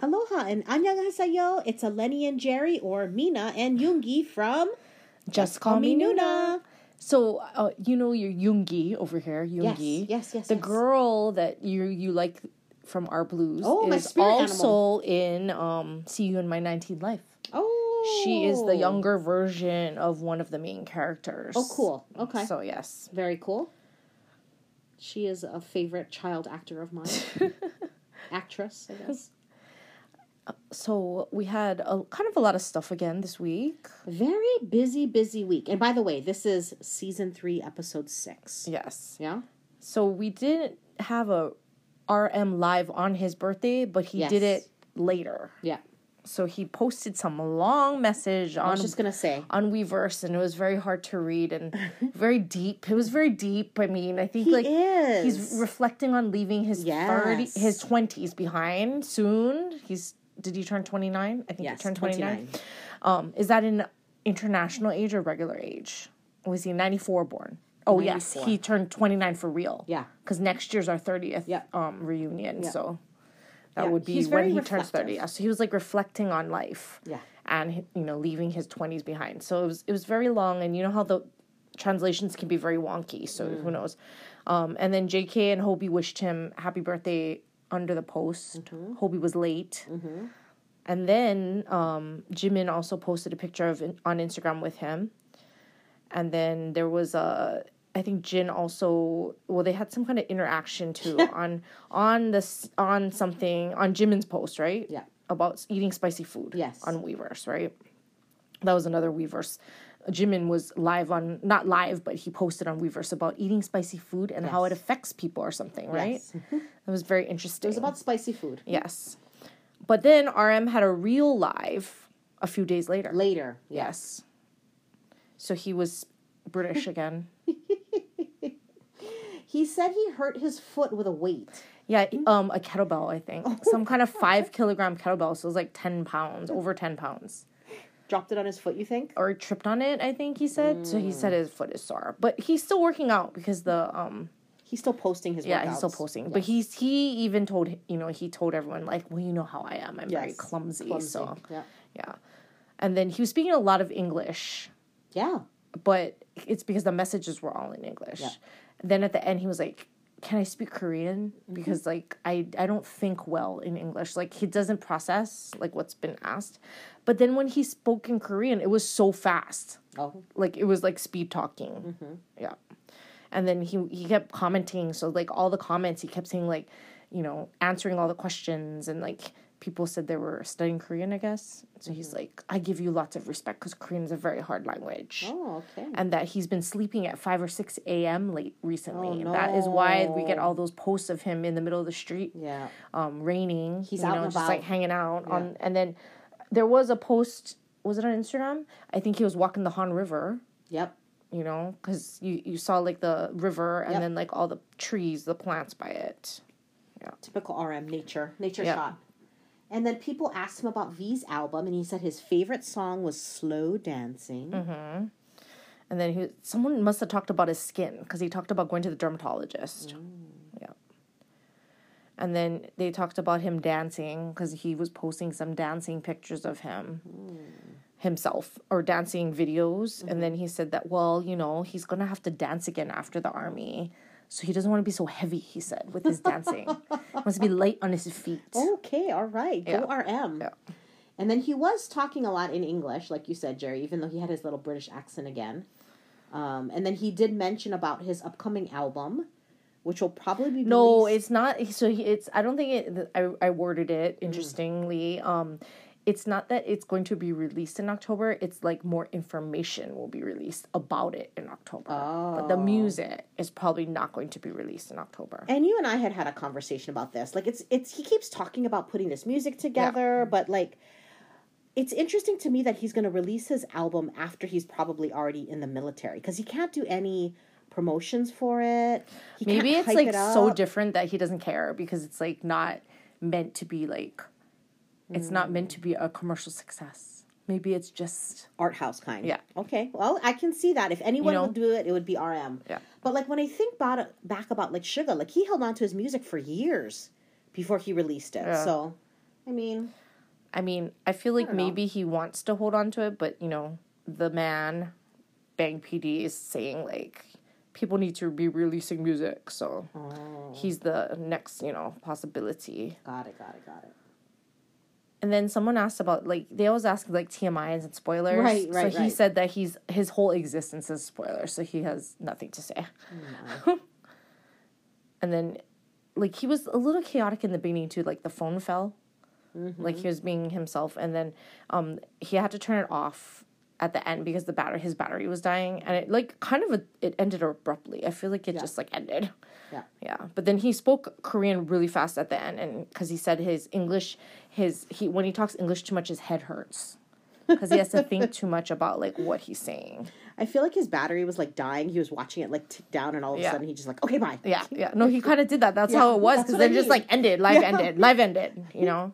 Aloha and annyeonghaseyo. It's a Lenny and Jerry or Mina and Yoongi from Just call me Nuna. So uh, you know your Yoongi over here, Yes, Yoongi. yes, yes, The yes. girl that you you like from our blues Oh, my is also in um See You in My 19th Life. Oh, She is the younger version of one of the main characters. Oh, cool. Okay, So yes. very cool. She is a favorite child actor of mine. Actress, I guess. So we had a kind of a lot of stuff again this week. Very busy, busy week. And by the way, this is season three, episode six. Yes. Yeah. So we didn't have a RM live on his birthday, but he did it later. Yeah. So he posted some long message on. I was just gonna say. on Weverse, and it was very hard to read and very deep. It was very deep. I mean, I think He like is. he's reflecting on leaving his thirty, his twenties behind soon. He's did he turn twenty nine? I think Yes, he turned twenty nine. 29. Um, is that an international age or regular age? Was he ninety four born? Oh yes, he turned twenty nine for real. Yeah. because next year's our thirtieth Yeah. um reunion. So that Yeah, would be he's when he turns thirty. Yeah, so he was like reflecting on life Yeah. and you know leaving his 20s behind so it was it was very long and you know how the translations can be very wonky so Mm. who knows um and then jk and hobie wished him happy birthday under the post Mm-hmm. hobie was late and then um jimin also posted a picture of on instagram with him and then there was a I think Jin also well they had some kind of interaction too on on this on something on Jimin's post right Yeah. about eating spicy food Yes. on Weverse right that was another Weverse Jimin was live on not live but he posted on Weverse about eating spicy food and how it affects people or something right Yes. that was very interesting It was about spicy food. yes but then RM had a real live a few days later Later. Yes. So he was British again. He said he hurt his foot with a weight. Yeah, um, a kettlebell, I think. Some kind of five kilogram kettlebell. So it was like 10 pounds, over 10 pounds. Dropped it on his foot, you think? Or tripped on it, I think he said. So he said his foot is sore. But he's still working out because the, um, He's still posting his yeah, workouts. he's still posting. But he's, he even told, you know, he told everyone, like, well, you know how I am. I'm very clumsy, Clumsy. So, Yeah. yeah. And then he was speaking a lot of English. Yeah. but it's because the messages were all in English. Yeah. Then at the end, he was like, "Can I speak Korean?" Mm-hmm. Because like I I don't think well in English. Like he doesn't process like what's been asked. But then when he spoke in Korean, it was so fast. Oh. Like it was like speed talking. Mm-hmm. Yeah. And then he he kept commenting. So like all the comments, he kept saying like, you know, answering all the questions and like people said they were studying Korean, I guess. So he's Mm-hmm. like, I give you lots of respect because Korean is a very hard language Oh, okay. and that he's been sleeping at 5 or 6 a.m. late recently. Oh, and that is why we get all those posts of him in the middle of the street, Yeah. um, raining. He's you out know, just like hanging out on. And then there was a post. Was it on Instagram? I think he was walking the Han River. Yep. You know, because you you saw like the river and Yep. then like all the trees, the plants by it. Yeah. Typical RM nature. Nature Yeah. shot. And then people asked him about V's album, and he said his favorite song was Slow Dancing. Mm-hmm. And then he someone must have talked about his skin because he talked about going to the dermatologist. Mm. Yeah. And then they talked about him dancing because he was posting some dancing pictures of him mm. himself or dancing videos. And mm-hmm. then he said that, well, you know, he's going to have to dance again after the army. So he doesn't want to be so heavy, he said, with his dancing. he wants to be light on his feet. Okay, all right. Go RM. Yeah. And then he was talking a lot in English, like you said, Jerry, even though he had his little British accent again. Um, and then he did mention about his upcoming album, which will probably be No, released- it's not. So he, it's. I don't think it. I I worded it Mm. interestingly. Um, it's not that it's going to be released in October. It's like more information will be released about it in October. But the Oh. music is probably not going to be released in October. and you and I had had a conversation about this. Like it's it's he keeps talking about putting this music together, but like it's interesting to me that he's going to release his album after he's probably already in the military because he can't do any promotions for it. He Maybe it's like it so different that he doesn't care because it's like not meant to be like. It's not meant to be a commercial success. Maybe it's just art house kind. Yeah. Okay. Well, I can see that. If anyone know? would do it, it would be RM. Yeah. But like when I think about it, back about like Suga, like he held on to his music for years before he released it. Yeah. So I mean, I mean, I feel like know. maybe he wants to hold on to it, but you know, the man, Bang PD, is saying like people need to be releasing music, so oh, he's the next, you know, possibility. got it, got it, got it. And then someone asked about like they always ask like TMIs and spoilers. Right, right, So he said that he's his whole existence is spoilers, so he has nothing to say. And then like he was a little chaotic in the beginning too, like the phone fell. Mm-hmm. Like he was being himself and then um he had to turn it off at the end because the battery his battery was dying and it like kind of a, it ended abruptly. I feel like it Yeah. just like ended. Yeah. Yeah, but then he spoke Korean really fast at the end, and because he said his English, his he when he talks English too much, his head hurts because he has to think too much about like what he's saying. I feel like his battery was like dying. He was watching it like tick down, and all of a sudden he just like, okay, bye. Yeah, yeah. No, he kind of did that. That's Yeah, how it was because what I then just like ended, live Yeah. ended, live ended. You know.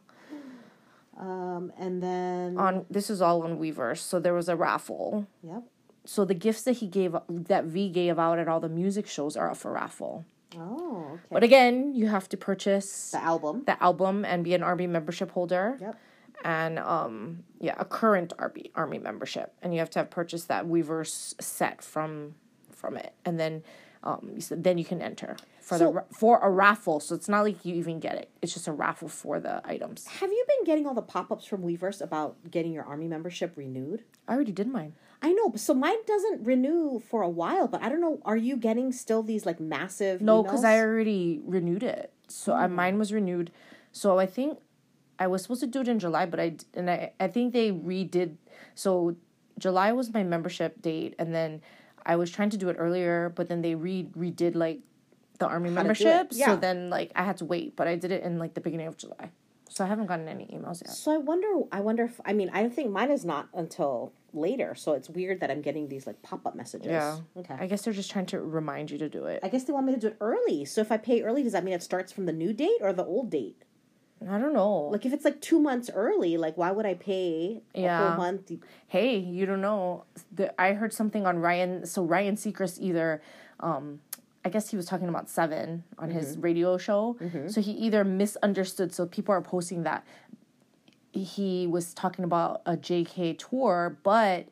Um, and then On this is all on Weverse, so there was a raffle. yep. So the gifts that he gave that V gave out at all the music shows are up for raffle. Oh, okay. But again, you have to purchase the album. the album and be an Army membership holder. Yep. And um yeah, a current Army Army membership. And you have to have purchased that Weverse set from from it. And then um you said then you can enter for So- the for a raffle. So it's not like you even get it. It's just a raffle for the items. Have you been getting all the pop ups from Weverse about getting your army membership renewed? I already did mine. I know, so mine doesn't renew for a while, but I don't know. Are you getting still these like massive? No, because? I already renewed it. So I, hmm. mine was renewed. So I think I was supposed to do it in July, but I and I I think they redid. So July was my membership date, and then I was trying to do it earlier, but then they re redid like the army How to do it, membership. yeah. So then like I had to wait, but I did it in like the beginning of July. So I haven't gotten any emails yet. So I wonder. I wonder if I mean I think mine is not until later. So it's weird that I'm getting these like pop up messages. Yeah. Okay. I guess they're just trying to remind you to do it. I guess they want me to do it early. So if I pay early, does that mean it starts from the new date or the old date? I don't know. Like if it's like two months early, like why would I pay yeah. a whole month? hey, you don't know. The, I heard something on Ryan. So Ryan Seacrest either, um, I guess he was talking about Seven on his mm-hmm. radio show. Mm-hmm. So he either misunderstood. So people are posting that he was talking about a JK tour, but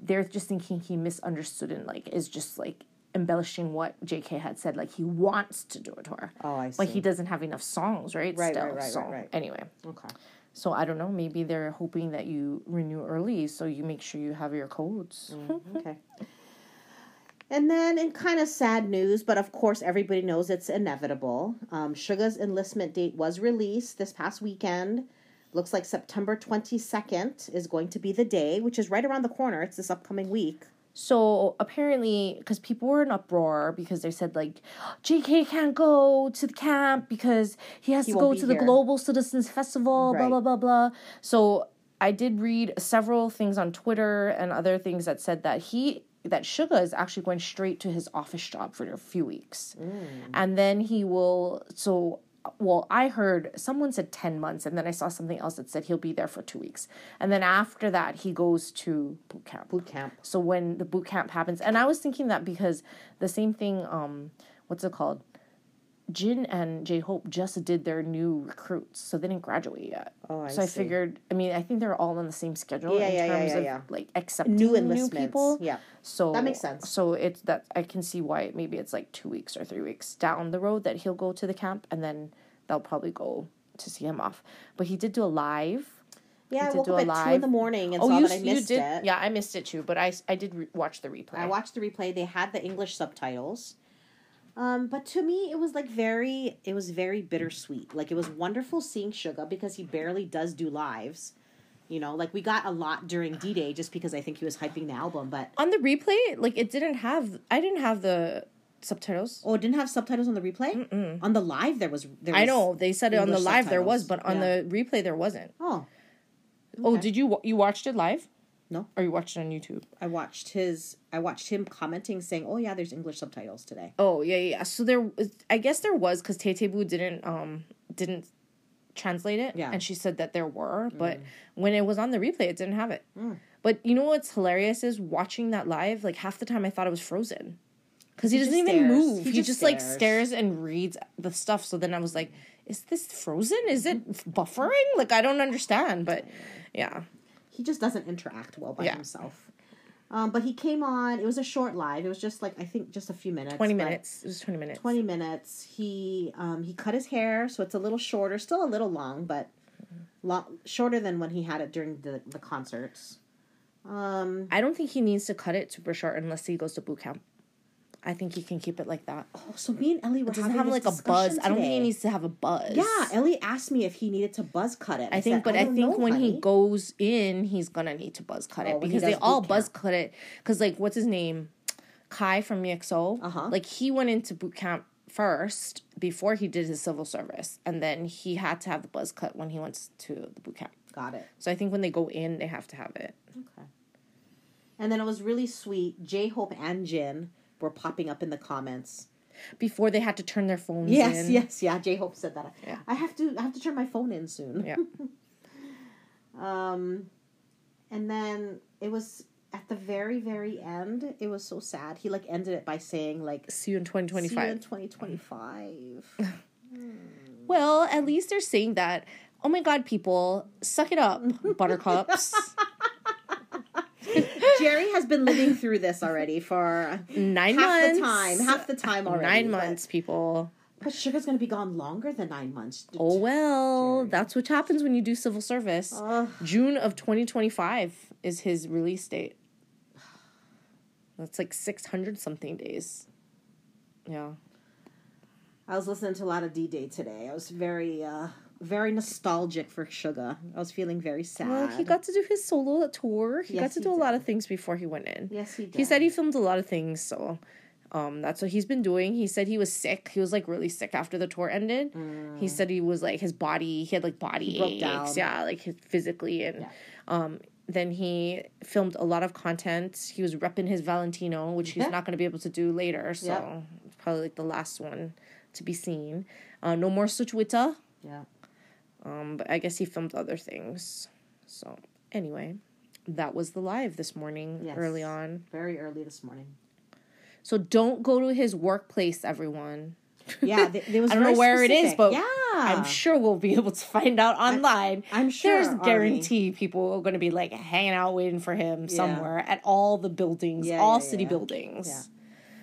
they're just thinking he misunderstood and like is just like embellishing what JK had said. Like he wants to do a tour. Oh, I But see. he doesn't have enough songs, right? Right, Still. right, right, so right, right. anyway. Okay. So I don't know. Maybe they're hoping that you renew early, so you make sure you have your codes. Mm-hmm. Okay. And then, in kind of sad news, but of course everybody knows it's inevitable. Um, Suga's enlistment date was released this past weekend. Looks like September twenty second is going to be the day, which is right around the corner. It's this upcoming week. So apparently, because people were in uproar because they said like, J.K. can't go to the camp because he has He to go to the. Global Citizens Festival. Blah Right. blah blah blah. So I did read several things on Twitter and other things that said that he that Suga is actually going straight to his office job for a few weeks, and then he will. So well, I heard someone said 10 months, and then I saw something else that said he'll be there for two weeks. And then after that, he goes to boot camp. Boot camp. So when the boot camp happens, and I was thinking that because the same thing, um, what's it called? Jin and J Hope just did their new recruits, so they didn't graduate yet. Oh, I so I see. figured, I mean, I think they're all on the same schedule Yeah, in yeah, terms yeah, of yeah. like accepting New new, enlistments. people. Yeah. So That makes sense. So it's that I can see why maybe it's like two weeks or three weeks down the road that he'll go to the camp, and then they'll probably go to see him off. But he did do a live. Yeah, I did woke do up a at two in the morning and oh, saw you that I you missed did? it. Yeah, I missed it too. But I I did re- watch the replay. I watched the replay. They had the English subtitles. Um, but to me, it was like very, it was very bittersweet. Like it was wonderful seeing Suga because he barely does do lives. You know, like we got a lot during D Day just because I think he was hyping the album. But on the replay, like it didn't have. I didn't have the subtitles. oh, it didn't have subtitles on the replay. On the live, there was. There was I know they said it on the live there was, but on Yeah. the replay there wasn't. Oh Oh, did you you watched it live? No. Are you watching on YouTube? I watched his. I watched him commenting saying, "Oh yeah, there's English subtitles today." Oh yeah, yeah. So there, was- I guess there was because Tete Boo didn't um didn't translate it. Yeah. and she said that there were, mm. but when it was on the replay, it didn't have it. Mm. But you know what's hilarious is watching that live. Like half the time, I thought it was frozen because he, He doesn't even stares. move. He He, just just, like stares. stares and reads the stuff. So then I was like, is this frozen? Is it mm-hmm. buffering? Like I don't understand, but mm-hmm. yeah. He just doesn't interact well by Yeah. himself. Um, but he came on. It was a short live. It was just like I think just a few minutes. 20 minutes. It was 20 minutes. 20 minutes. He um, he cut his hair, so it's a little shorter, still a little long, but long, shorter than when he had it during the, the concerts. Um, I don't think he needs to cut it super short unless he goes to boot camp. I think he can keep it like that. oh, so me and Ellie were It doesn't having have like a buzz. discussion I don't think he needs to have a buzz. Yeah, Ellie asked me if he needed to buzz cut it. I think, said, but I, don't think know, when he goes in, he's gonna need to buzz cut Oh, it he because they all buzz camp. cut it. Because like, what's his name? Kai from EXO. Uh-huh. Like he went into boot camp first before he did his civil service, and then he had to have the buzz cut when he went to the boot camp. got it. So I think when they go in, they have to have it. Okay. And then it was really sweet. J Hope and Jin were popping up in the comments. Before they had to turn their phones Yes, in. yes, yeah. J Hope said that. Yeah. I have to I have to turn my phone in soon. Yeah. Um and then it was at the very, very end, it was so sad. He like ended it by saying like See you in twenty twenty See you in twenty twenty five. Well, at least they're saying that. Oh my God, people, suck it up, buttercups. Jerry has been living through this already for Nine half months. the time. Half the time already. Nine but- months, people. But Suga's gonna be gone longer than nine months. Oh well, Jerry. that's what happens when you do civil service. Ugh. June of 2025 is his release date. That's like 600 something days. Yeah. I was listening to a lot of D Day today. I was very, uh, very nostalgic for Suga. I was feeling very sad. Well, he got to do his solo tour. He got to do a lot of things before he went in. yes, he did. He said he filmed a lot of things, so um, that's what he's been doing. He said he was sick. He was like really sick after the tour ended. He said he was like his body. He had like body Mm. Aches. down. Yeah, like his, physically and. Yeah. Um, then he filmed a lot of content. He was repping his Valentino, which he's Yeah. not going to be able to do later. So Yeah. it's probably like the last one to be seen. Uh, no more Suchwita. yeah. Um, but I guess he filmed other things. So anyway, that was the live this morning, Yes. early on. Very early this morning. So don't go to his workplace, everyone. Yeah, th- there was. I don't know where it is, but yeah, I'm sure we'll be able to find out online. I'm sure, There's Ari. guarantee people are going to be like hanging out waiting for him somewhere at all the buildings, Yeah, all yeah, city yeah. buildings.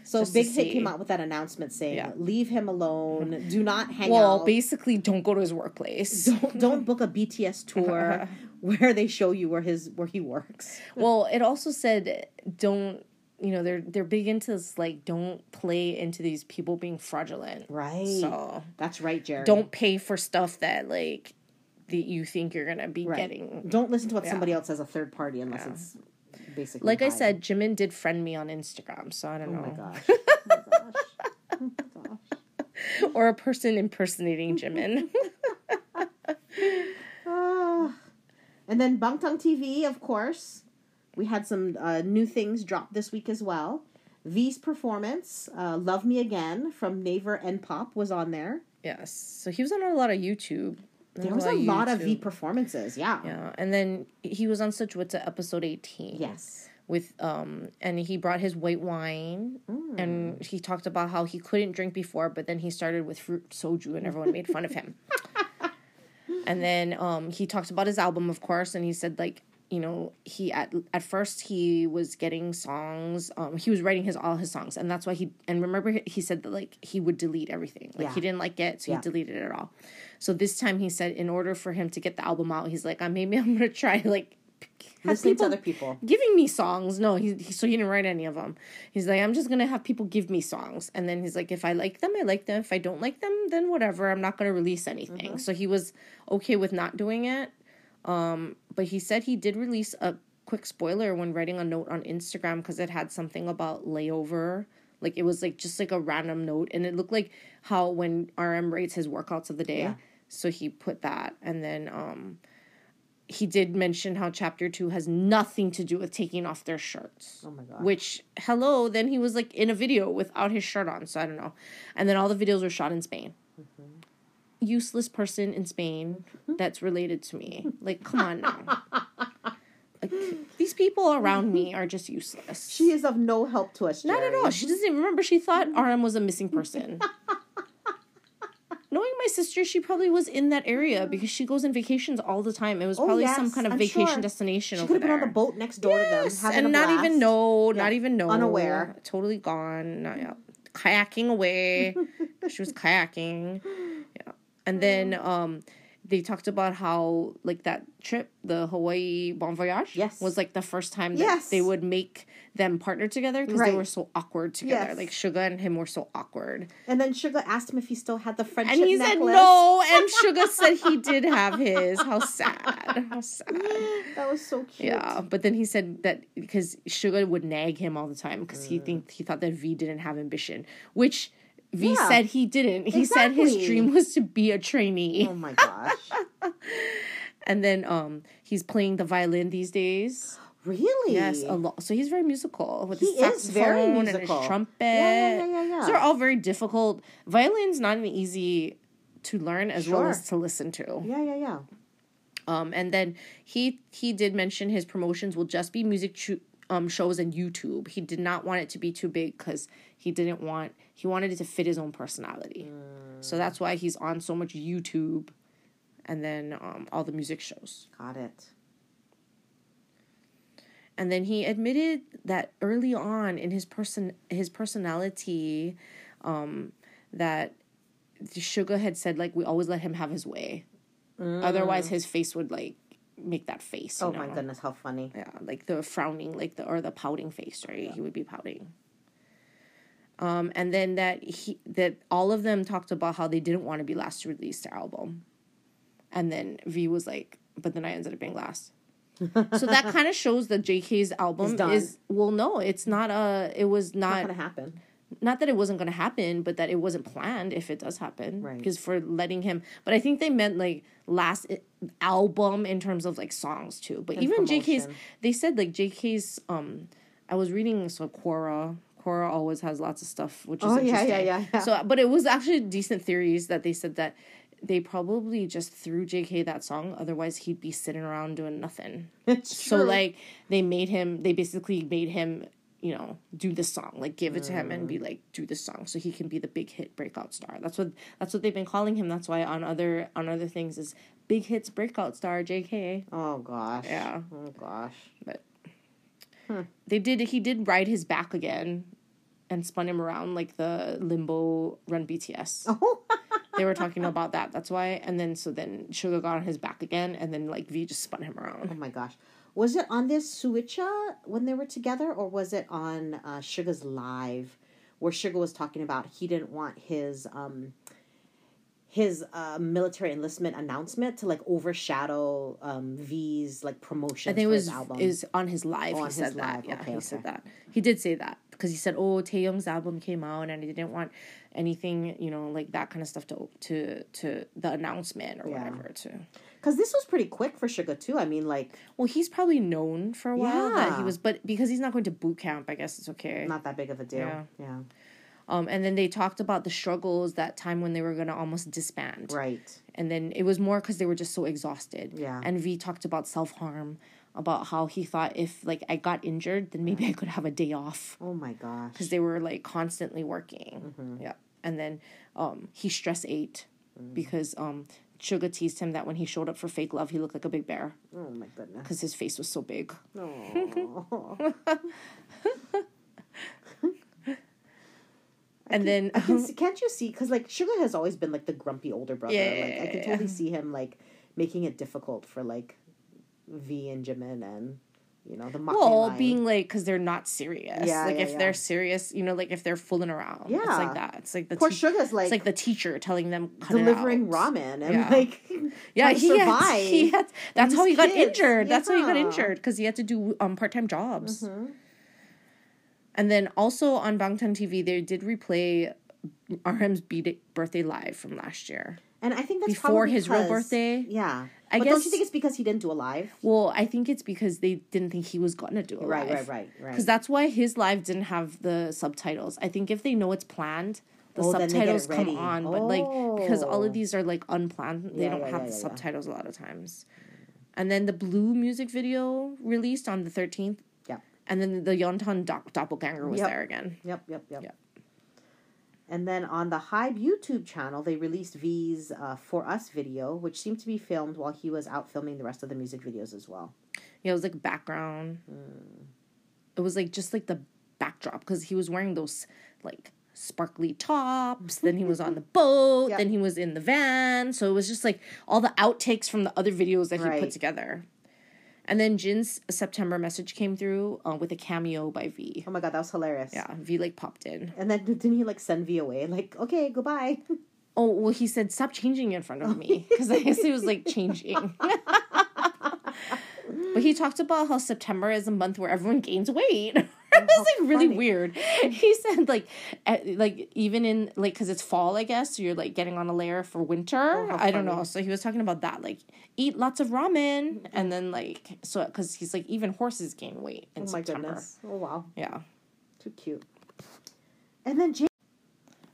So Big Hit came out with that announcement saying, Yeah. "Leave him alone. Mm-hmm. Do not hang Well, out. Well, basically, don't go to his workplace. don't, don't book a BTS tour where they show you where his where he works." well, it also said don't. You know they're they're big into this like don't play into these people being fraudulent. Right. So That's right, Jerry. don't pay for stuff that like that you think you're gonna be Right. getting. Don't listen to what Yeah. somebody else as a third party unless Yeah. it's basically Like I said, Jimin did friend me on Instagram, so I don't Oh know. my gosh. Oh my gosh. Oh my gosh. or a person impersonating Jimin. And then Bangtan TV, of course. We had some uh, new things drop this week as well. V's performance, uh, Love Me Again from Naver and Pop was on there. yes, so he was on a lot of YouTube. There was a lot of V YouTube. performances, yeah. Yeah, and then he was on Suchwita episode eighteen. Yes. with um, and he brought his white wine, and he talked about how he couldn't drink before, but then he started with fruit soju, and everyone made fun of him. And then um, he talked about his album, of course, and he said like you know he at at first he was getting songs, um, he was writing his all his songs, and that's why he and remember he- said that like he would delete everything, like Yeah. he didn't like it, so Yeah. he deleted it all. So this time he said in order for him to get the album out, he's like, uh, maybe I'm gonna try like. Listening to other people. giving me songs. No, he, he so he didn't write any of them. He's like, I'm just gonna have people give me songs, and then he's like, if I like them, I like them. If I don't like them, then whatever. I'm not gonna release anything. So he was okay with not doing it. Um, but he said he did release a quick spoiler when writing a note on Instagram because it had something about layover. Like it was like just like a random note, and it looked like how when RM rates his workouts of the day. Yeah. So he put that, and then um, he did mention how chapter two has nothing to do with taking off their shirts. Oh my God. Which hello, then he was like in a video without his shirt on, so I don't know. And then all the videos were shot in Spain. Mm-hmm. Useless person in Spain mm-hmm. that's related to me. Like, come on now. Like, these people around me are just useless. She is of no help to us, Not at all. She doesn't even remember. She thought mm-hmm. RM was a missing person. Knowing my sister, she probably was in that area because she goes on vacations all the time. It was Oh, probably some kind of I'm vacation sure. destination She could have been on the boat next door to them, and not even blast. know, Yeah, not even know, unaware. totally gone. Not, yeah. Kayaking away. she was kayaking. Yeah, and then um, they talked about how like that trip, the Hawaii Bon Voyage, Yes. was like the first time that Yes. they would make them partner together because they were so awkward together. Yes. Like Suga and him were so awkward. And then Suga asked him if he still had the friendship And he necklace. said no, and Suga said he did have his. How sad. How sad. That was so cute. Yeah, but then he said that because Suga would nag him all the time because Mm. he think he thought that V didn't have ambition, which V Yeah. said he didn't. He said his dream was to be a trainee, Oh my gosh. and then um he's playing the violin these days. really? Yes, a lot. So he's very musical with He his is saxophone very and musical. his trumpet. Yeah, yeah, yeah, yeah, Those are all very difficult. Violin's not an easy to learn as well as to listen to. Yeah, yeah, yeah. Um, and then he he did mention his promotions will just be music cho- um shows and YouTube. He did not want it to be too big because he didn't want he wanted it to fit his own personality. So that's why he's on so much YouTube, and then um, all the music shows. Got it. And then he admitted that early on in his person his personality, um, that Suga had said like we always let him have his way, otherwise his face would like make that face. Oh know? my goodness, how funny. yeah, like the frowning, like the or the pouting face, right? He would be pouting. Um, and then that he that all of them talked about how they didn't want to be last to release their album, and then V was like, but then I ended up being last. so that kind of shows that JK's album is well, no, it's not a. It was Not not gonna happen. Not that it wasn't going to happen, but that it wasn't planned if it does happen. Right. Because for letting him, but I think they meant like last album in terms of like songs too. But And even JK's, they said like JK's. Um, I was reading so Quora. Quora always has lots of stuff, which is Oh, yeah, yeah, interesting. yeah, yeah. So, but it was actually decent theories that they said that they probably just threw JK that song. Otherwise, he'd be sitting around doing nothing. It's So true. like they made him they basically made him, you know, do the song. Like give it to him and be mm. like, do the song so he can be the big hit breakout star. That's what that's what they've been calling him. That's why on other on other things is big hits breakout star JK. Oh gosh. Yeah. Oh gosh. But hmm. they did he did ride his back again and spun him around like the limbo run BTS. Oh. They were talking about that. That's why and then so then Suga got on his back again and then like V just spun him around. Oh my gosh. Was it on this Suchwita when they were together, or was it on uh, Suga's live, where Suga was talking about he didn't want his um his uh, military enlistment announcement to like overshadow um, V's like promotion I think it was his album. is on his live. Oh, he said his that. Yeah, Okay, he okay. said that. He did say that because he said, "Oh, Taehyung's album came out, and I didn't want anything, you know, like that kind of stuff to to to the announcement or Yeah. whatever." To Because this was pretty quick for Suga too. I mean, like well, he's probably known for a while that he was, but because he's not going to boot camp, I guess it's okay. not that big of a deal. Yeah. Yeah. Um, and then they talked about the struggles that time when they were gonna almost disband, Right. and then it was more because they were just so exhausted. Yeah. And V talked about self harm, about how he thought if like I got injured, then maybe I could have a day off. Oh my gosh. because they were like constantly working. Mm-hmm. Yeah, and then um, he stress ate Mm. because um, Suga teased him that when he showed up for fake love, he looked like a big bear Oh my goodness. because his face was so big. Oh. And then I can see, can't you see? Because like Suga has always been like the grumpy older brother. Yeah, like I can yeah, totally see him like making it difficult for like V and Jimin and you know the maknae well, line. being like because they're not serious. Yeah, like yeah, if yeah. they're serious, you know, like if they're fooling around. it's Yeah. like that. It's like the poor tea- Suga's like, it's like the teacher telling them delivering ramen and like Yeah, he had, he had. That's how he got kids. injured. That's how he got injured because he had to do um part time jobs. Mhm. And then also on Bangtan TV, they did replay RM's birthday live from last year. And I think that's Before his real birthday? Yeah, I but don't guess- you think it's because he didn't do a live? Well, I think it's because they didn't think he was gonna do it Right, live. right, right, right. Because that's why his live didn't have the subtitles. I think if they know it's planned, the Oh, then they get it subtitles come on. But like because all Oh. of these are like unplanned, they Yeah, don't yeah, have yeah, the subtitles a lot of times. And then the Blue music video released on the thirteenth. Yeah. And then the Yeontan doppelganger was Yep. there again. Yep, yep, yep. Yep. And then on the Hybe YouTube channel, they released V's uh, For Us video, which seemed to be filmed while he was out filming the rest of the music videos as well. Yeah, it was like background. It was like just like the backdrop because he was wearing those like sparkly tops. then he was on the boat. Yep. Then he was in the van. So it was just like all the outtakes from the other videos that he Right. put together. And then Jin's September message came through uh, with a cameo by V. Oh my god, that was hilarious. Yeah, V like popped in. And then didn't he like send V away? Like, okay, goodbye. Oh well, he said stop changing in front of me because I guess he was like changing. but he talked about how September is a month where everyone gains weight. It was like really funny. weird. He said like, eh, like even in like because it's fall, I guess so you're like getting on a layer for winter. Oh, I don't know. So he was talking about that, like eat lots of ramen, and then like so because he's like even horses gain weight in oh my September. goodness. Oh wow. Yeah. Too cute. And then Jay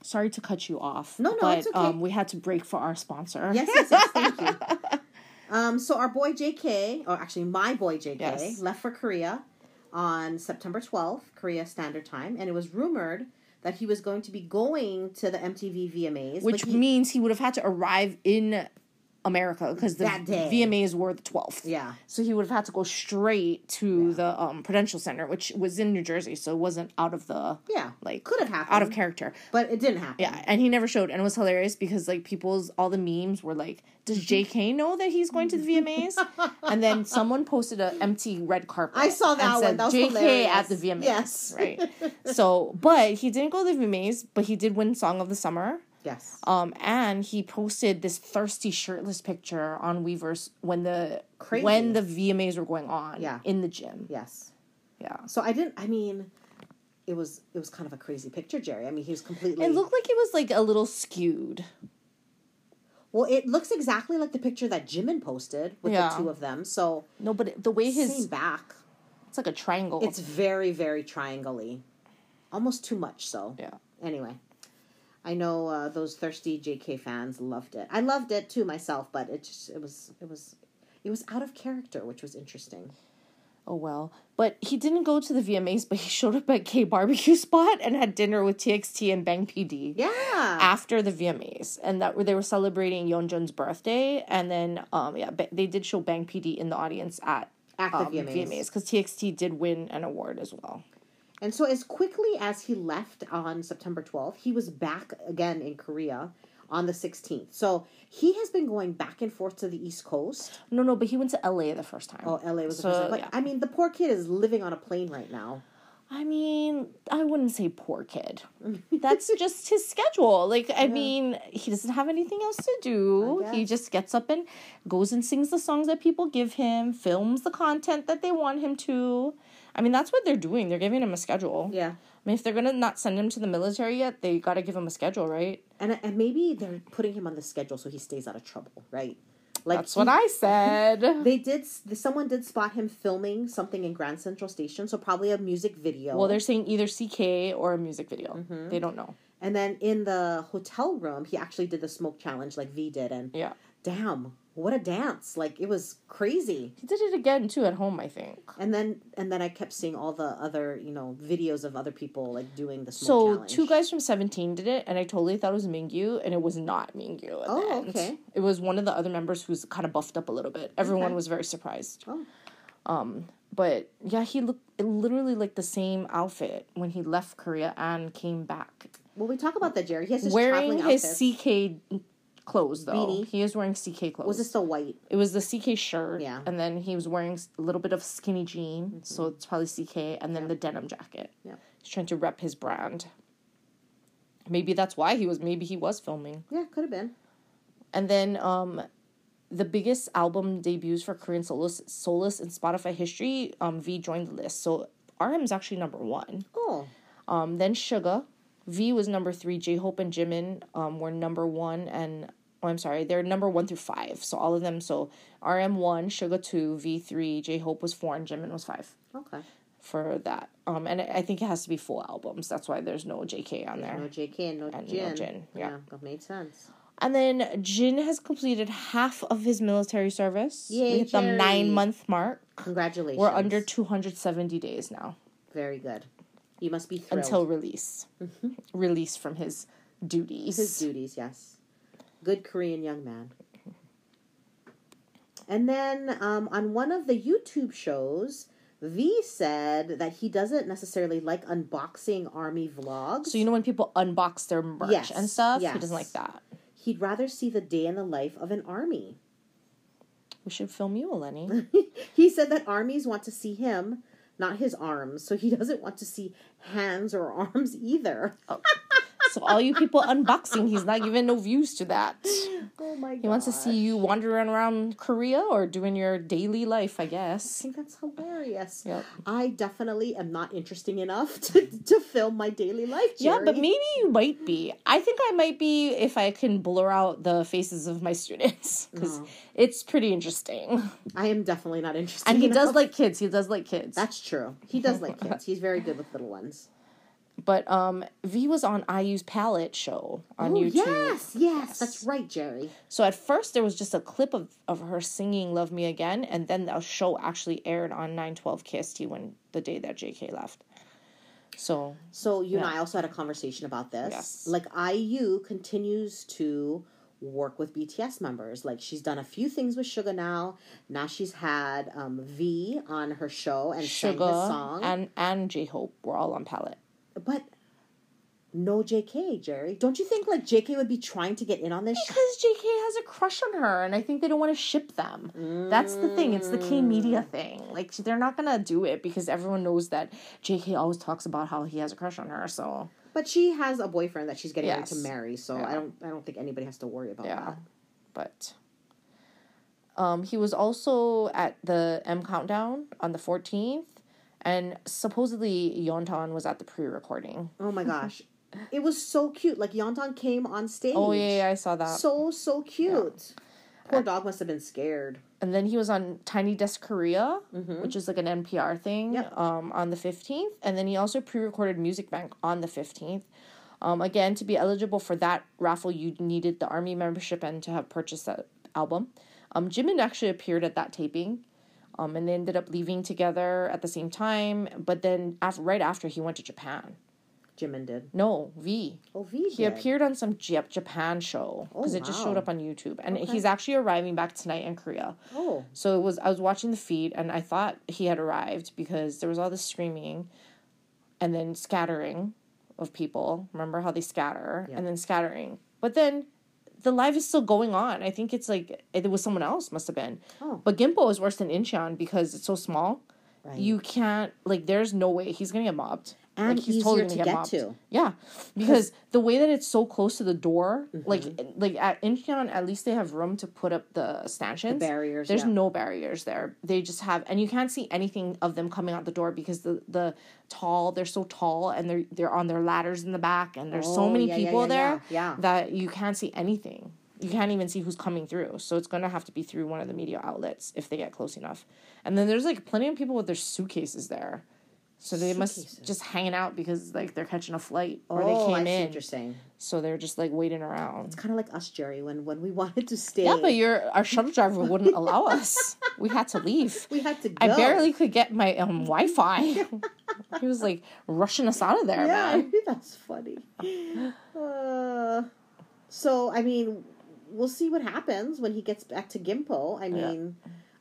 Sorry to cut you off. No, no, but, it's okay. Um, we had to break for our sponsor. Yes, yes, yes, thank you. Um, so our boy JK, or actually my boy JK, Yes. left for Korea on September 12th, Korea Standard Time, and it was rumored that he was going to be going to the MTV VMAs, which he- means he would have had to arrive in America because the That day. VMAs were the twelfth. yeah, So he would have had to go straight to the um, Prudential Center, which was in New Jersey, so it wasn't out of the yeah, like could have happened out of character. but it didn't happen. Yeah, and he never showed, and it was hilarious because like people's all the memes were like, "Does J.K. know that he's going to the VMAs?" and then someone posted an empty red carpet. I saw that and one. said, That was J.K. hilarious. at the VMAs. Yes. right. So, but he didn't go to the VMAs, but he did win Song of the Summer. Yes, Um, and he posted this thirsty shirtless picture on Weverse when the Crazy. when the VMAs were going on. Yeah. in the gym. yes. Yeah, So I didn't. I mean, it was it was kind of a crazy picture, Jerry. I mean, he was completely. it looked like it was like a little skewed. well, it looks exactly like the picture that Jimin posted with Yeah. the two of them. So No, but it- the way his back. it's like a triangle. It's very, very triangle-y. Almost too much so. yeah. Anyway. I know uh, those thirsty JK fans loved it. I loved it too myself, but it just it was it was it was out of character, which was interesting. Oh well, but he didn't go to the VMAs, but he showed up at K barbecue spot and had dinner with TXT and Bang PD. Yeah. after the VMAs, and that where they were celebrating Yeonjun's birthday, and then um yeah, they did show Bang PD in the audience at At the um, VMAs. because TXT did win an award as well. And so as quickly as he left on September 12th, he was back again in Korea on the 16th. So he has been going back and forth to the East Coast. No, no, but he went to LA the first time. Oh, LA was the So, first time. But yeah. I mean, the poor kid is living on a plane right now. I mean, I wouldn't say poor kid. That's just his schedule. Like, I mean, he doesn't have anything else to do. He just gets up and goes and sings the songs that people give him, films the content that they want him to. I mean, that's what they're doing. They're giving him a schedule. Yeah. I mean, if they're gonna not send him to the military yet, they gotta give him a schedule, right? And and maybe they're putting him on the schedule so he stays out of trouble, right? Like That's he- what I said. They did. Someone did spot him filming something in Grand Central Station, so probably a music video. well, they're saying either CK or a music video. Mm-hmm. They don't know. and then in the hotel room, he actually did the smoke challenge like V did, and Yeah, damn, what a dance! Like it was crazy. he did it again too at home. I think. And then and then I kept seeing all the other you know videos of other people like doing the So challenge. two guys from Seventeen did it, and I totally thought it was Mingyu, and it was not Mingyu. Oh, okay. It was one of the other members who's kind of buffed up a little bit. Everyone Okay. was very surprised. Oh. Um, but yeah, he looked literally like the same outfit when he left Korea and came back. Well, we talk about that, Jerry. He has his wearing his. CK clothes though. Beanie. He is wearing CK clothes. Was it still white? It was the CK shirt. Yeah. And then he was wearing a little bit of skinny jean, so it's probably CK, and then the denim jacket. Yeah. He's trying to rep his brand. Maybe that's why he was. Maybe he was filming. Yeah, could have been. And then um, the biggest album debuts for Korean soloists, soloists in Spotify history. Um, V joined the list, so RM is actually number one. Oh, Um, then Suga, V was number three. J Hope and Jimin um, were number one, and oh, I'm sorry, they're number one through five. So all of them. So RM one, Suga two, V three, J Hope was four, and Jimin was five okay. for that. Um, and I think it has to be full albums. That's why there's no JK on there. No JK and no And no Jin. Jin, yeah. that made sense. And then Jin has completed half of his military service. Yay, we hit the nine month mark. Congratulations. We're under 270 days now Very good. You must be thrilled. until release. Mm-hmm. Release from his duties. His duties, yes. Good Korean young man. And then um, on one of the YouTube shows, V said that he doesn't necessarily like unboxing army vlogs. so you know when people unbox their merch Yes, and stuff, he doesn't like that. He'd rather see the day in the life of an army. We should film you, Eleni. he said that armies want to see him, not his arms. So he doesn't want to see hands or arms either. so all you people unboxing, he's not giving no views to that. Oh my god. He wants to see you wandering around Korea or doing your daily life, I guess. I think that's hilarious. Yep. I definitely am not interesting enough to, to film my daily life. Yeah, but maybe you might be. I think I might be if I can blur out the faces of my students because Oh. it's pretty interesting. I am definitely not interested. And he enough. does like kids. He does like kids. That's true. He does like kids. He's very good with little ones. But um, V was on IU's Palette show on Oh, YouTube. yes, yes, that's right, Jerry. So at first there was just a clip of, of her singing "Love Me Again," and then the show actually aired on nine twelve KST when the day that JK left. So So you and I also had a conversation about this. Yes. Like IU continues to work with BTS members. Like she's done a few things with Suga now. Now she's had um, V on her show and sang his song. and and J Hope were all on Palette. But no JK, Jerry. Don't you think like JK would be trying to get in on this? Because JK has a crush on her, and I think they don't want to ship them. That's the thing. It's the K media thing. Like they're not gonna do it because everyone knows that JK always talks about how he has a crush on her. So But she has a boyfriend that she's getting ready to marry, so Yeah. I don't I don't think anybody has to worry about yeah, that. but um, he was also at the M Countdown on the fourteenth, and supposedly Yeontan was at the pre-recording. Oh my gosh. it was so cute. Like Yeontan came on stage. Oh yeah, yeah I saw that. So so cute. Poor dog must have been scared. and then he was on Tiny Desk Korea, which is like an NPR thing, Yep. um, on the 15th. And then he also pre recorded Music Bank on the 15th. Um, again, to be eligible for that raffle, you needed the Army membership and to have purchased that album. Um, Jimin actually appeared at that taping. Um, and they ended up leaving together at the same time. But then, after, right after, he went to Japan. Jimin did. No, V. Oh, V He did. appeared on some Jap- Japan show because it just showed up on YouTube. And Okay. he's actually arriving back tonight in Korea. Oh, So it was I was watching the feed and I thought he had arrived because there was all this screaming and then scattering of people. Remember how they scatter Yeah. and then scattering. But then the live is still going on. I think it's like it was someone else must have been. Oh. But Gimpo is worse than Incheon because it's so small. right. You can't like there's no way he's gonna get mobbed. And like, he's easier totally gonna get get, to. Yeah, because the way that it's so close to the door, like Mm-hmm. like at Incheon, at least they have room to put up the stanchions. barriers, There's yeah. no barriers there. They just have, and you can't see anything of them coming out the door because the the tall, they're so tall, and they're they're on their ladders in the back, and there's so Oh, many yeah, people yeah, there yeah. that you can't see anything. You can't even see who's coming through. So it's gonna have to be through one of the media outlets if they get close enough. And then there's like plenty of people with their suitcases there. So they must Suitcases. just hanging out because like they're catching a flight or oh, they I came see in. what. So they're just like waiting around. It's kind of like us, Jerry, when when we wanted to stay. Yeah, but your our shuttle driver wouldn't allow us. We had to leave. we had to go. I barely could get my um Wi-Fi. he was like rushing us out of there, Yeah, man. that's funny. Uh, so I mean, we'll see what happens when he gets back to Gimpo. I mean,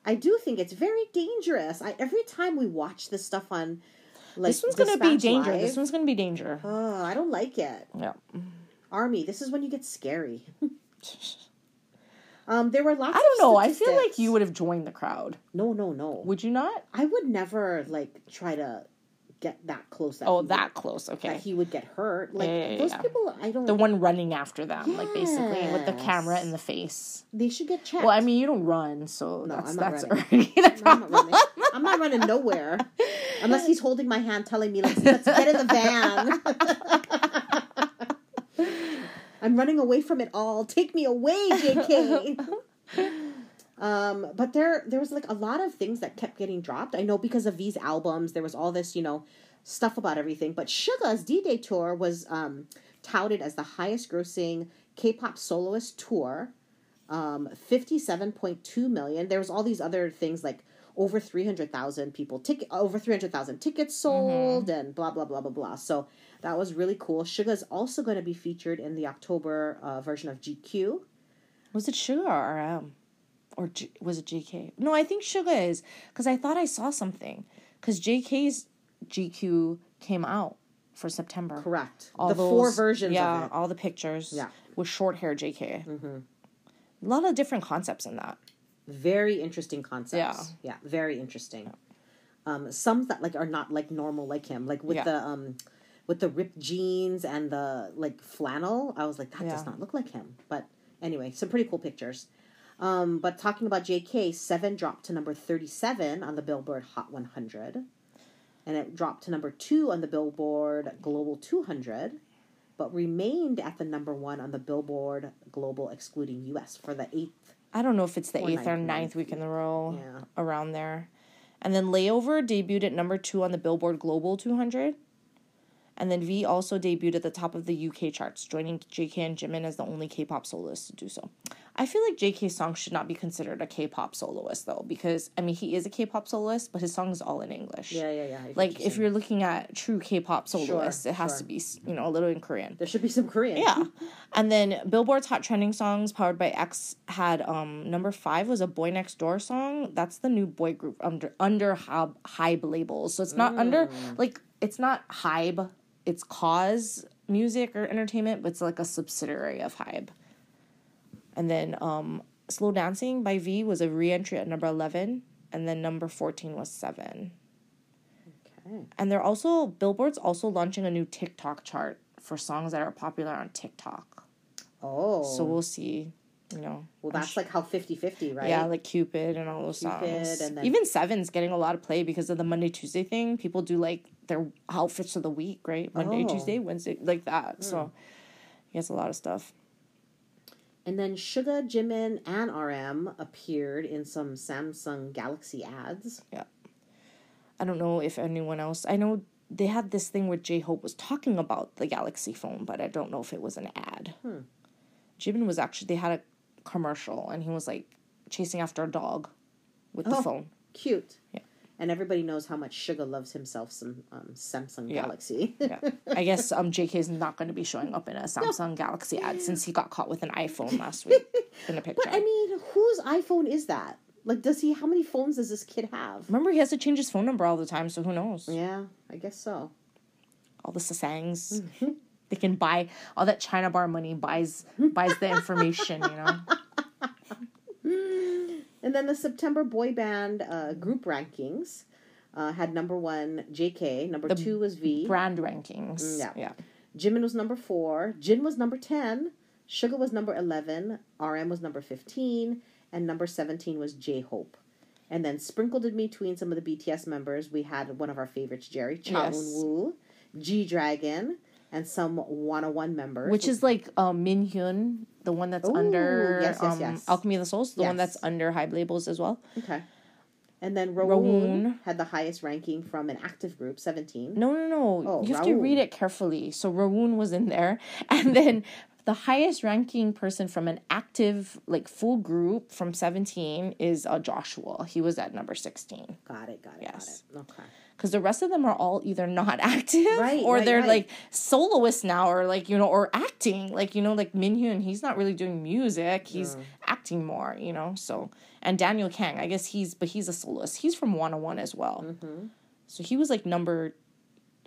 I do think it's very dangerous. I every time we watch this stuff on, like This one's gonna be danger. Live, This one's gonna be danger. Oh, I don't like it. Yeah. Army, this is when you get scary. um, there were lots. Of. I don't know. I feel like you would have joined the crowd. No, no, no. Would you not? I would never like try to get that close. That Oh, that close. would, that Okay. he would get hurt. Like Yeah, yeah, those people, I don't. The one running after them, like basically with the camera in the face. they should get checked. Well, I mean, you don't run, so No, that's I'm not that's running. No, I'm not running. I'm not running nowhere unless he's holding my hand, telling me, "Let's let's get in the van." I'm running away from it all. Take me away, J.K. um, but there there was like a lot of things that kept getting dropped. I know because of these albums, there was all this, you know, stuff about everything. But Suga's D Day tour was um, touted as the highest grossing K-pop soloist tour um 57.2 million there was all these other things like over 300,000 people ticket over 300,000 tickets sold and blah blah blah blah blah. So that was really cool. Suga is also going to be featured in the October uh, version of GQ. Was it Suga or RM? Or G- was it JK? No, I think Suga is because I thought I saw something because JK's GQ came out for September. Correct. All the four versions yeah, of it. all the pictures. Yeah. with short hair JK. Mm-hmm. A lot of different concepts in that. Very interesting concepts. Yeah. Yeah, very interesting. Um, some that like are not like normal like him, like with Yeah. the um, with the ripped jeans and the like flannel. I was like, that does not look like him. But anyway, some pretty cool pictures. Um, but talking about J.K., Seven dropped to number thirty-seven on the Billboard Hot 100, and it dropped to number two on the Billboard Global 200, but remained at the number one on the Billboard Global excluding U.S. for the eighth. I don't know if it's the Or eighth or ninth, ninth week in a row, Yeah. around there. And then Layover debuted at number two on the Billboard Global 200. And then V also debuted at the top of the UK charts, joining JK and Jimin as the only K-pop soloist to do so. I feel like JK's song should not be considered a K-pop soloist though, because I mean he is a K-pop soloist, but his song is all in English. Yeah, yeah, yeah. Like if you're looking at true K-pop soloists, it has sure. to be you know a little in Korean. there should be some Korean. Yeah. And then Billboard's Hot Trending Songs powered by X had um number 5 was a Boy Next Door song. That's the new boy group under under Hybe, Hybe labels. So it's not under like it's not Hybe, it's KOZ Music or Entertainment, but it's like a subsidiary of Hybe. And then um Slow Dancing by V was a re-entry at number 11 and then number 14 was 7. Okay. And they're also Billboard's also launching a new TikTok chart for songs that are popular on TikTok. Oh. So we'll see, you know. well, that's su- like how 50-50, right? yeah, like Cupid and all those Cupid, songs. and then- Even Seven's getting a lot of play because of the Monday Tuesday thing. People do like their outfits of the week, right? Monday, Oh. Tuesday, Wednesday, like that. So he has a lot of stuff. And then Suga, Jimin, and RM appeared in some Samsung Galaxy ads. Yeah. I don't know if anyone else. I know they had this thing where J Hope was talking about the Galaxy phone, but I don't know if it was an ad. Hmm. Jimin was actually they had a commercial and he was like chasing after a dog with the Oh. phone. Cute. Yeah. And everybody knows how much Suga loves himself some um, Samsung Yeah. Galaxy. Yeah. I guess um JK is not going to be showing up in a Samsung Galaxy ad since he got caught with an iPhone last week in a picture. but I mean, whose iPhone is that? Like, does he? How many phones does this kid have? Remember, he has to change his phone number all the time, so who knows? Yeah, I guess so. All the sasangs. Mm-hmm. They can buy all that China bar money buys buys the information, you know. And then the September boy band uh, group rankings uh, had number one JK, number two was V, Brand rankings. Yeah. yeah. Jimin was number four, Jin was number ten, Suga was number eleven, RM was number fifteen, and number seventeen was J Hope. And then sprinkled in between some of the BTS members, we had one of our favorites, Jerry Cha Yes. Woo, G Dragon, and some 101 members. Which is like um, Min Hyun, the one that's Ooh, under yes, yes, um, yes. Alchemy of the Souls, the one that's under Hybe labels as well. okay. And then Rowoon. had the highest ranking from an active group, 17. No, no, no. Oh, you have to read it carefully. So Rowoon was in there, and then the highest ranking person from an active, like full group from seventeen is uh, Joshua. He was at number sixteen. Got it, got it, Yes. got it. Okay. Because the rest of them are all either not active Right, or right, they're right. like soloists now or like you know or acting. Like you know like Minhyun he's not really doing music. He's acting more you know so. And Daniel Kang I guess he's but he's a soloist. He's from 101 as well. Mm-hmm. so he was like number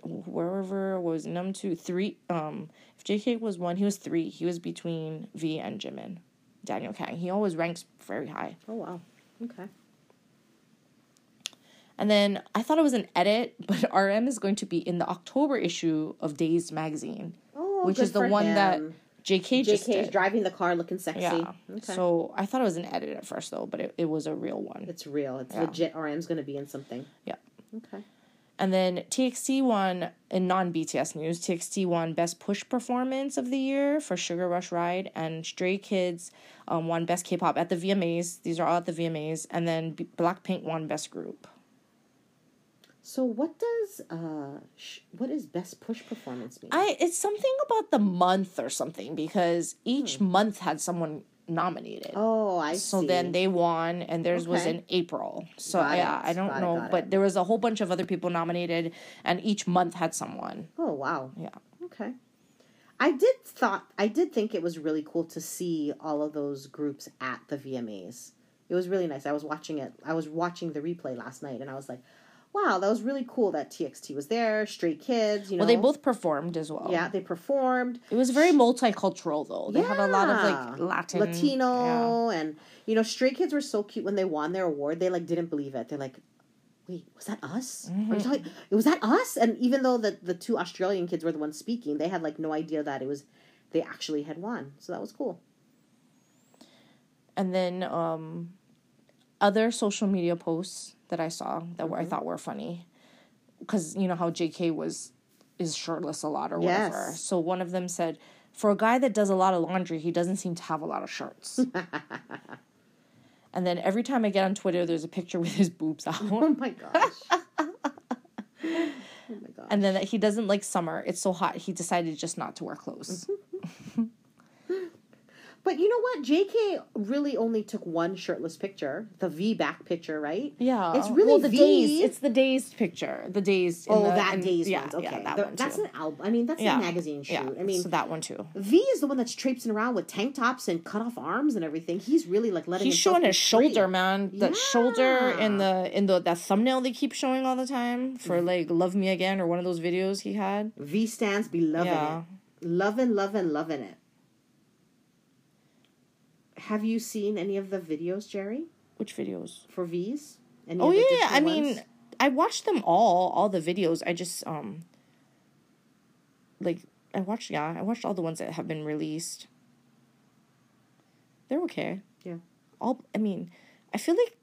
wherever was number two three um if JK was one he was three. He was between V and Jimin. Daniel Kang. He always ranks very high. Oh, wow. Okay. And then I thought it was an edit, but RM is going to be in the October issue of Dazed magazine, Oh, which is the one that him. JK just JK is driving the car looking sexy. yeah. Okay. So I thought it was an edit at first though, but it, it was a real one. it's real. It's Yeah. legit. RM's going to be in something. Yeah. Okay. And then TXT won in non BTS news. TXT won Best Push Performance of the Year for Sugar Rush Ride, and Stray Kids um, won Best K-pop at the VMAs. These are all at the VMAs, and then B- Blackpink won Best Group. So what does uh sh- what is best push performance mean? I it's something about the month or something because each Hmm. month had someone nominated. Oh, I see. So see. then they won, and theirs was Okay. in April. So Got yeah, it, I don't got know, got but it. there was a whole bunch of other people nominated, and each month had someone. Oh wow. Yeah. Okay. I did thought I did think it was really cool to see all of those groups at the VMAs. It was really nice. I was watching it. I was watching the replay last night, and I was like, "Wow, that was really cool that TXT was there. Stray Kids, you know." Well, they both performed as well. Yeah, they performed. It was very multicultural though. They had a lot of like Latin, Latino, yeah. and you know, Stray Kids were so cute when they won their award. They like didn't believe it. They're like, "Wait, was that us? Mm-hmm. Are you talking- Was that us?" And even though the the two Australian kids were the ones speaking, they had like no idea that it was they actually had won. So that was cool. And then um, other social media posts that I saw that were, I Mm-hmm. thought were funny, because you know how J.K. was is shirtless a lot or whatever. Yes. So one of them said, "For a guy that does a lot of laundry, he doesn't seem to have a lot of shirts." and then every time I get on Twitter, there's a picture with his boobs out. Oh my gosh. oh my gosh. and then that he doesn't like summer. It's so hot. He decided just not to wear clothes. But you know what? JK really only took one shirtless picture, the V back picture, right? Yeah, It's really well, the V. days. It's the days picture. The days. in Oh, the- that in- days yeah, ones. Okay, yeah, that The- one that's too. an album. I mean, that's Yeah. a magazine shoot. Yeah, I mean, so that one too. V is the one that's traipsing around with tank tops and cut off arms and everything. He's really like letting. He's showing his free. shoulder, man. That shoulder in the in the that thumbnail they keep showing all the time for mm-hmm. like "Love Me Again" or one of those videos he had. V stands be loving it, loving, loving, loving it. Have you seen any of the videos, Jerry, Which videos? for V's? Any Oh yeah, I mean. I watched them all, all the videos. I just um, like I watched, yeah, I watched all the ones that have been released. They're okay. Yeah. All, I mean, I feel like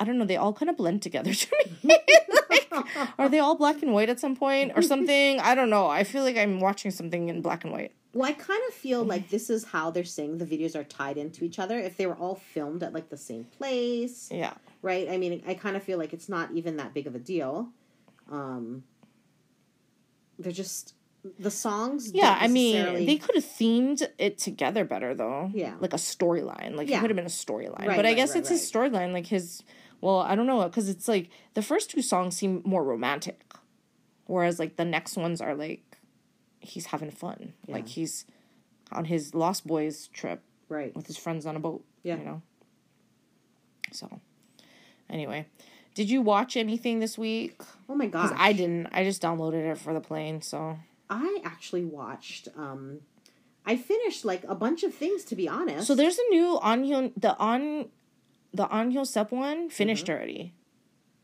I don't know. They all kind of blend together to me. like, are they all black and white at some point or something? I don't know. I feel like I'm watching something in black and white. Well, I kind of feel like this is how they're saying the videos are tied into each other. If they were all filmed at like the same place, Yeah. right? I mean, I kind of feel like it's not even that big of a deal. Um, they're just the songs. Yeah, I mean, they could have themed it together better though. Yeah. like a storyline. Like Yeah. it could have been a storyline. Right, but I right, guess right, it's his storyline. Like his, well, I don't know, because it's like the first two songs seem more romantic, whereas like the next ones are like he's having fun. Like he's on his Lost Boys trip right. with his friends on a boat. Yeah. you know. So, anyway, did you watch anything this week? Oh my god. I didn't. I just downloaded it for the plane. So I actually watched. Um, I finished like a bunch of things to be honest. So there's a new Anhyun the on the Anhyo Sep one finished already.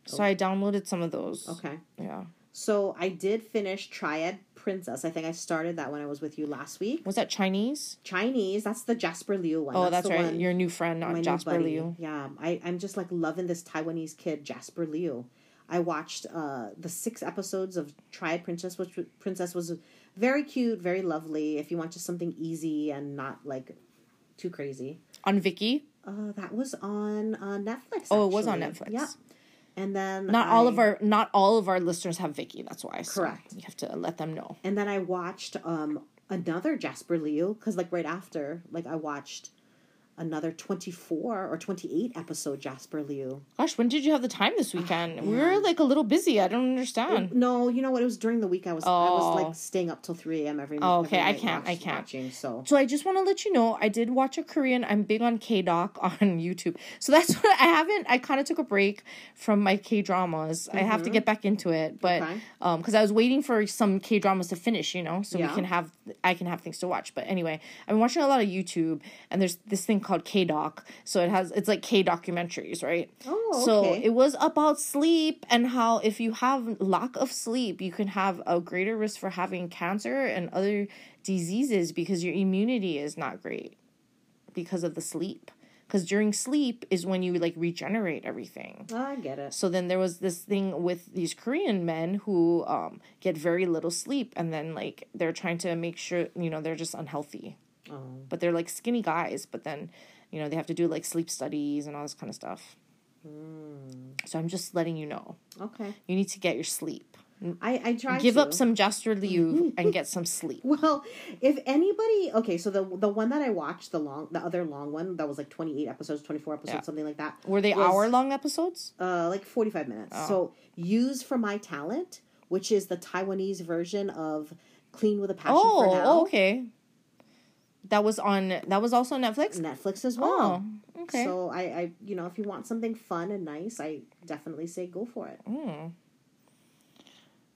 So I downloaded some of those. Mm-hmm. okay. Yeah. So I did finish Triad Princess. I think I started that when I was with you last week. Was that Chinese? Chinese. That's the Jasper Liu one. Oh, that's, the right. one- Your new friend, my not new Jasper buddy. Liu. Yeah, I, I'm just like loving this Taiwanese kid, Jasper Liu. I watched uh, the six episodes of Triad Princess, which Princess was very cute, very lovely. If you want just something easy and not like too crazy, On Viki. uh, that was on uh, Netflix. Oh, it was on. Netflix. Yeah, and then Not all of our not all of our listeners have Viki. That's why. So Correct. You have to let them know. And then I watched um another Jasper Liu because like right after, like I watched another twenty four or twenty eight episode Jasper Liu. Gosh, when did you have the time this weekend? we were like a little busy. I don't understand. No, you know what? It was during the week. I was I was Oh. like staying up till three a.m. every. Night. Oh, okay, every I can't, I can't. Watching, so So I just want to let you know I did watch a Korean. I'm big on K doc on YouTube. So that's what I haven't. I kind of took a break from my K dramas. I have to get back into it, but Mm-hmm. Okay. um, because I was waiting for some K dramas to finish, you know, so Yeah. we can have I can have things to watch. But anyway, I've been watching a lot of YouTube, and there's this thing called K doc. So it has it's like K documentaries, right? Oh, So okay. it was about sleep and how if you have lack of sleep, you can have a greater risk for having cancer and other diseases because your immunity is not great because of the sleep. Because during sleep is when you like regenerate everything. I get it. So then there was this thing with these Korean men who um, get very little sleep and then like they're trying to make sure, you know, they're just unhealthy. Oh, But they're like skinny guys, but then, you know, they have to do like sleep studies and all this kind of stuff. Hmm. So I'm just letting you know. okay. You need to get your sleep. I I try Give to. up some just relief and get some sleep. Well, if anybody, okay, so the the one that I watched, the long, the other long one that was like twenty eight episodes, twenty four episodes, Yeah. something like that. Were they hour long episodes? Uh, like forty five minutes. So use for my talent, which is the Taiwanese version of Clean with a Passion for Now. Oh, okay. That was on. That was also on Netflix. Netflix as well. Oh, okay. So I, I, you know, if you want something fun and nice, I definitely say go for it.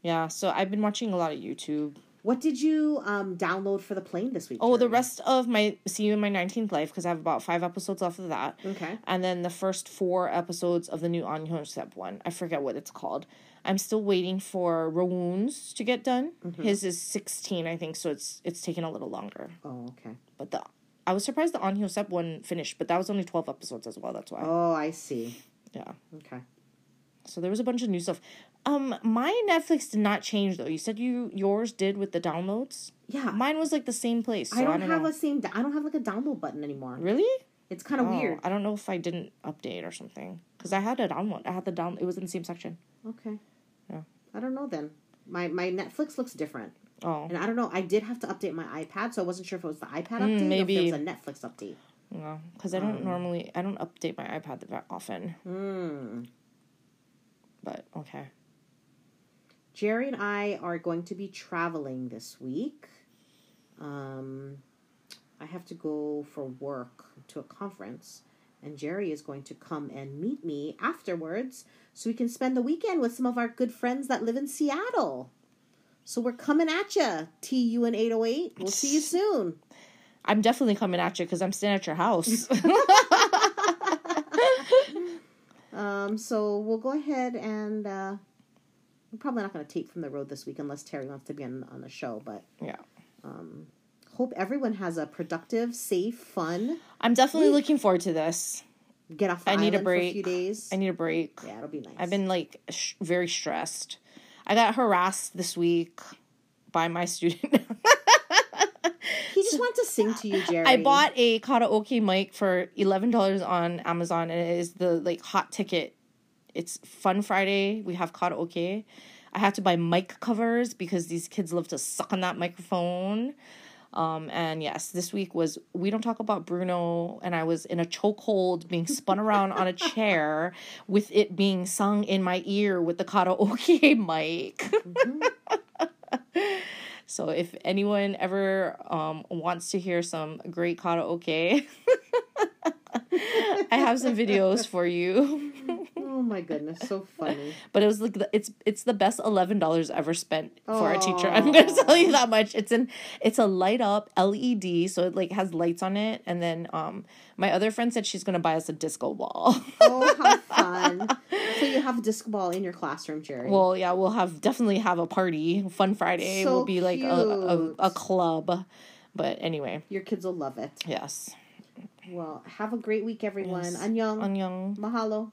yeah. So I've been watching a lot of YouTube. What did you um download for the plane this week? Oh, the rest of my See You in My Nineteenth Life because I have about five episodes left of that. Okay. And then the first four episodes of the new On Your Step one. I forget what it's called. I'm still waiting for Rowoon's to get done. Mm-hmm. His is 16, I think, so it's it's taking a little longer. Oh, okay. But the I was surprised the On Step one finished, but that was only 12 episodes as well. That's why. Oh, I see. Yeah. Okay. So there was a bunch of new stuff. Um, my Netflix did not change though. You said you yours did with the downloads. Yeah. Mine was like the same place. So I don't, have know. a same. I don't have like a download button anymore. really. It's kind of Oh, weird. I don't know if I didn't update or something because I had a download. I had the down. It was in the same section. Okay. Yeah. I don't know then. My my Netflix looks different, Oh, and I don't know. I did have to update my iPad, so I wasn't sure if it was the iPad update maybe. or if it was a Netflix update. no, because I don't normally. I don't update my iPad that often. Hmm. But okay. Jerry and I are going to be traveling this week. Um, I have to go for work to a conference, and Jerry is going to come and meet me afterwards so we can spend the weekend with some of our good friends that live in Seattle. So we're coming at you, TU and 808. We'll see you soon. I'm definitely coming at you because I'm staying at your house. Um, so we'll go ahead and uh, we're probably not going to tape from the road this week unless Terry wants to be on, on the show. But yeah. hope everyone has a productive, safe, fun. I'm definitely looking forward to this. Get off the I need a for a few break. days. I need a break. yeah, it'll be nice. I've been like sh- very stressed. I got harassed this week by my student. He just wanted to sing to you, Jerry. I bought a karaoke mic for eleven dollars on Amazon, and it is the like hot ticket. It's Fun Friday. We have karaoke. I had to buy mic covers because these kids love to suck on that microphone. Um, and yes, this week was we don't talk about Bruno, and I was in a chokehold, being spun around on a chair with it being sung in my ear with the karaoke mic. So if anyone ever um, wants to hear some great karaoke, I have some videos for you. My goodness, so funny. But it was like the, it's it's the best eleven dollars ever spent for a teacher. I'm gonna tell you that much. It's an it's a light up LED, so it like has lights on it. And then um my other friend said she's gonna buy us a disco ball. Oh, how fun! so you have a disco ball in your classroom, Jerry. well, yeah, we'll have definitely have a party. Fun Friday So will be like a, a a club. But anyway, your kids will love it. yes. Well, have a great week, everyone. Yes. Annyeong. Annyeong. Mahalo.